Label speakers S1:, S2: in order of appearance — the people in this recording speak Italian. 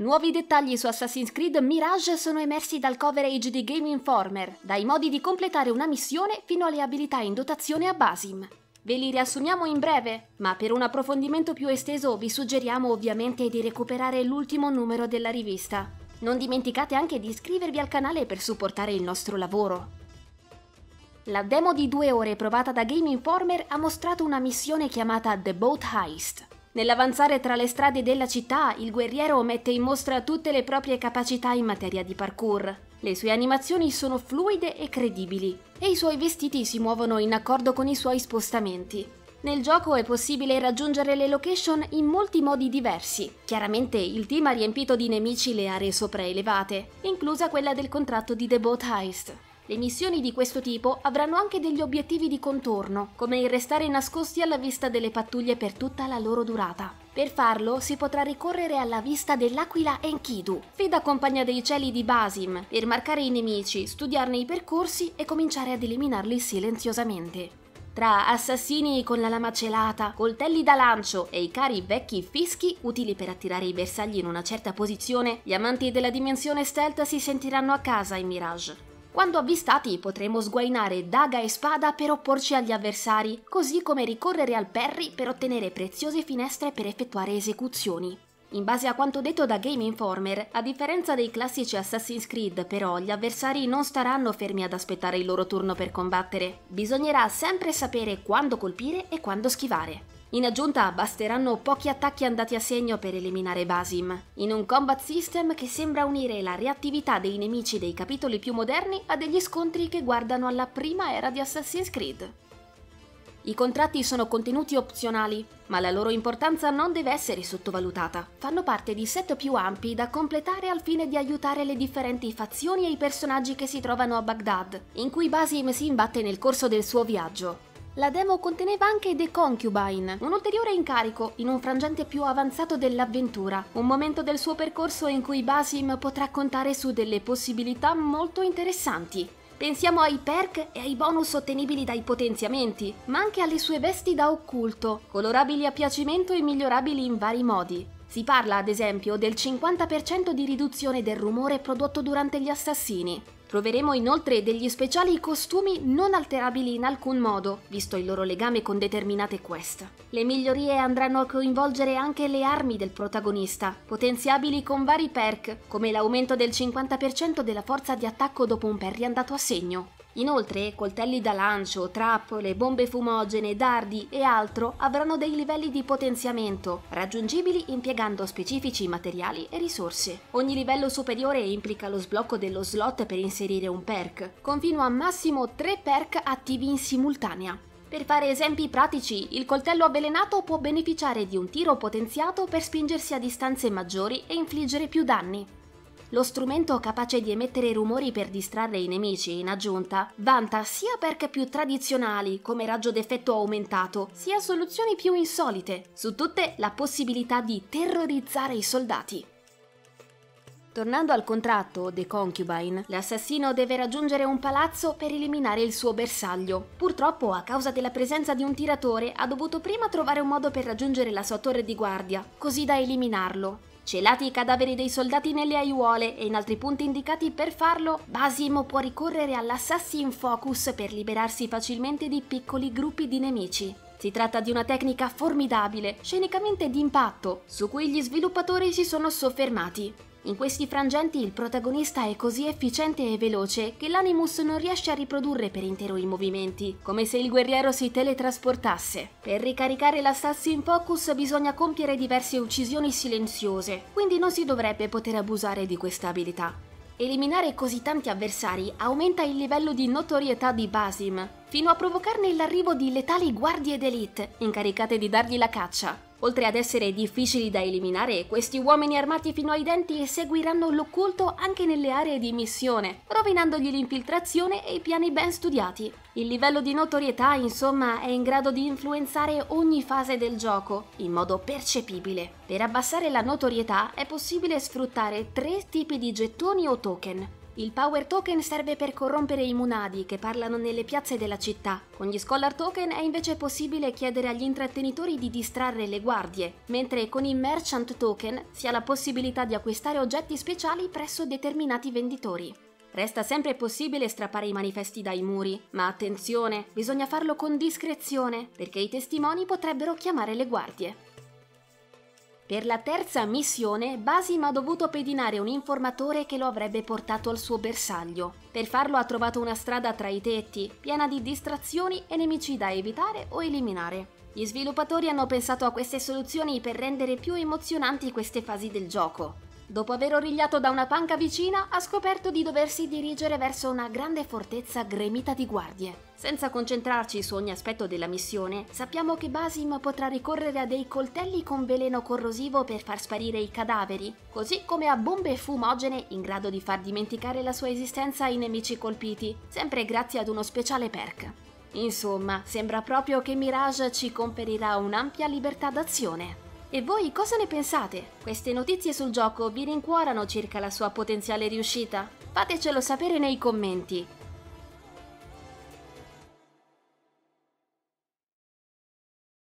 S1: Nuovi dettagli su Assassin's Creed Mirage sono emersi dal coverage di Game Informer, dai modi di completare una missione fino alle abilità in dotazione a Basim. Ve li riassumiamo in breve, ma per un approfondimento più esteso vi suggeriamo ovviamente di recuperare l'ultimo numero della rivista. Non dimenticate anche di iscrivervi al canale per supportare il nostro lavoro. La demo di due ore provata da Game Informer ha mostrato una missione chiamata The Boat Heist. Nell'avanzare tra le strade della città, il guerriero mette in mostra tutte le proprie capacità in materia di parkour. Le sue animazioni sono fluide e credibili, e i suoi vestiti si muovono in accordo con i suoi spostamenti. Nel gioco è possibile raggiungere le location in molti modi diversi. Chiaramente il team ha riempito di nemici le aree sopraelevate, inclusa quella del contratto di The Boat Heist. Le missioni di questo tipo avranno anche degli obiettivi di contorno, come il restare nascosti alla vista delle pattuglie per tutta la loro durata. Per farlo si potrà ricorrere alla vista dell'aquila Enkidu, fida compagna dei cieli di Basim, per marcare i nemici, studiarne i percorsi e cominciare ad eliminarli silenziosamente. Tra assassini con la lama celata, coltelli da lancio e i cari vecchi fischi utili per attirare i bersagli in una certa posizione, gli amanti della dimensione stealth si sentiranno a casa in Mirage. Quando avvistati potremo sguainare daga e spada per opporci agli avversari, così come ricorrere al parry per ottenere preziose finestre per effettuare esecuzioni. In base a quanto detto da Game Informer, a differenza dei classici Assassin's Creed, però, gli avversari non staranno fermi ad aspettare il loro turno per combattere. Bisognerà sempre sapere quando colpire e quando schivare. In aggiunta basteranno pochi attacchi andati a segno per eliminare Basim, in un combat system che sembra unire la reattività dei nemici dei capitoli più moderni a degli scontri che guardano alla prima era di Assassin's Creed. I contratti sono contenuti opzionali, ma la loro importanza non deve essere sottovalutata. Fanno parte di set più ampi da completare al fine di aiutare le differenti fazioni e i personaggi che si trovano a Baghdad, in cui Basim si imbatte nel corso del suo viaggio. La demo conteneva anche The Concubine, un ulteriore incarico in un frangente più avanzato dell'avventura, un momento del suo percorso in cui Basim potrà contare su delle possibilità molto interessanti. Pensiamo ai perk e ai bonus ottenibili dai potenziamenti, ma anche alle sue vesti da occulto, colorabili a piacimento e migliorabili in vari modi. Si parla ad esempio del 50% di riduzione del rumore prodotto durante gli assassini, Troveremo inoltre degli speciali costumi non alterabili in alcun modo, visto il loro legame con determinate quest. Le migliorie andranno a coinvolgere anche le armi del protagonista, potenziabili con vari perk, come l'aumento del 50% della forza di attacco dopo un parry andato a segno. Inoltre, coltelli da lancio, trappole, bombe fumogene, dardi e altro avranno dei livelli di potenziamento, raggiungibili impiegando specifici materiali e risorse. Ogni livello superiore implica lo sblocco dello slot per inserire un perk, con fino a massimo 3 perk attivi in simultanea. Per fare esempi pratici, il coltello avvelenato può beneficiare di un tiro potenziato per spingersi a distanze maggiori e infliggere più danni. Lo strumento capace di emettere rumori per distrarre i nemici, in aggiunta, vanta sia perk più tradizionali, come raggio d'effetto aumentato, sia soluzioni più insolite, su tutte la possibilità di terrorizzare i soldati. Tornando al contratto, The Concubine, l'assassino deve raggiungere un palazzo per eliminare il suo bersaglio. Purtroppo, a causa della presenza di un tiratore, ha dovuto prima trovare un modo per raggiungere la sua torre di guardia, così da eliminarlo. Celati i cadaveri dei soldati nelle aiuole e in altri punti indicati per farlo, Basim può ricorrere all'Assassin Focus per liberarsi facilmente di piccoli gruppi di nemici. Si tratta di una tecnica formidabile, scenicamente d'impatto, su cui gli sviluppatori si sono soffermati. In questi frangenti il protagonista è così efficiente e veloce che l'Animus non riesce a riprodurre per intero i movimenti, come se il guerriero si teletrasportasse. Per ricaricare l'Assassin Focus bisogna compiere diverse uccisioni silenziose, quindi non si dovrebbe poter abusare di questa abilità. Eliminare così tanti avversari aumenta il livello di notorietà di Basim, fino a provocarne l'arrivo di letali guardie d'elite, incaricate di dargli la caccia. Oltre ad essere difficili da eliminare, questi uomini armati fino ai denti seguiranno l'occulto anche nelle aree di missione, rovinandogli l'infiltrazione e i piani ben studiati. Il livello di notorietà, insomma, è in grado di influenzare ogni fase del gioco, in modo percepibile. Per abbassare la notorietà è possibile sfruttare tre tipi di gettoni o token. Il Power Token serve per corrompere i Munadi che parlano nelle piazze della città. Con gli Scholar Token è invece possibile chiedere agli intrattenitori di distrarre le guardie, mentre con i Merchant Token si ha la possibilità di acquistare oggetti speciali presso determinati venditori. Resta sempre possibile strappare i manifesti dai muri, ma attenzione, bisogna farlo con discrezione, perché i testimoni potrebbero chiamare le guardie. Per la terza missione, Basim ha dovuto pedinare un informatore che lo avrebbe portato al suo bersaglio. Per farlo ha trovato una strada tra i tetti, piena di distrazioni e nemici da evitare o eliminare. Gli sviluppatori hanno pensato a queste soluzioni per rendere più emozionanti queste fasi del gioco. Dopo aver origliato da una panca vicina, ha scoperto di doversi dirigere verso una grande fortezza gremita di guardie. Senza concentrarci su ogni aspetto della missione, sappiamo che Basim potrà ricorrere a dei coltelli con veleno corrosivo per far sparire i cadaveri, così come a bombe fumogene in grado di far dimenticare la sua esistenza ai nemici colpiti, sempre grazie ad uno speciale perk. Insomma, sembra proprio che Mirage ci conferirà un'ampia libertà d'azione. E voi cosa ne pensate? Queste notizie sul gioco vi rincuorano circa la sua potenziale riuscita? Fatecelo sapere nei commenti.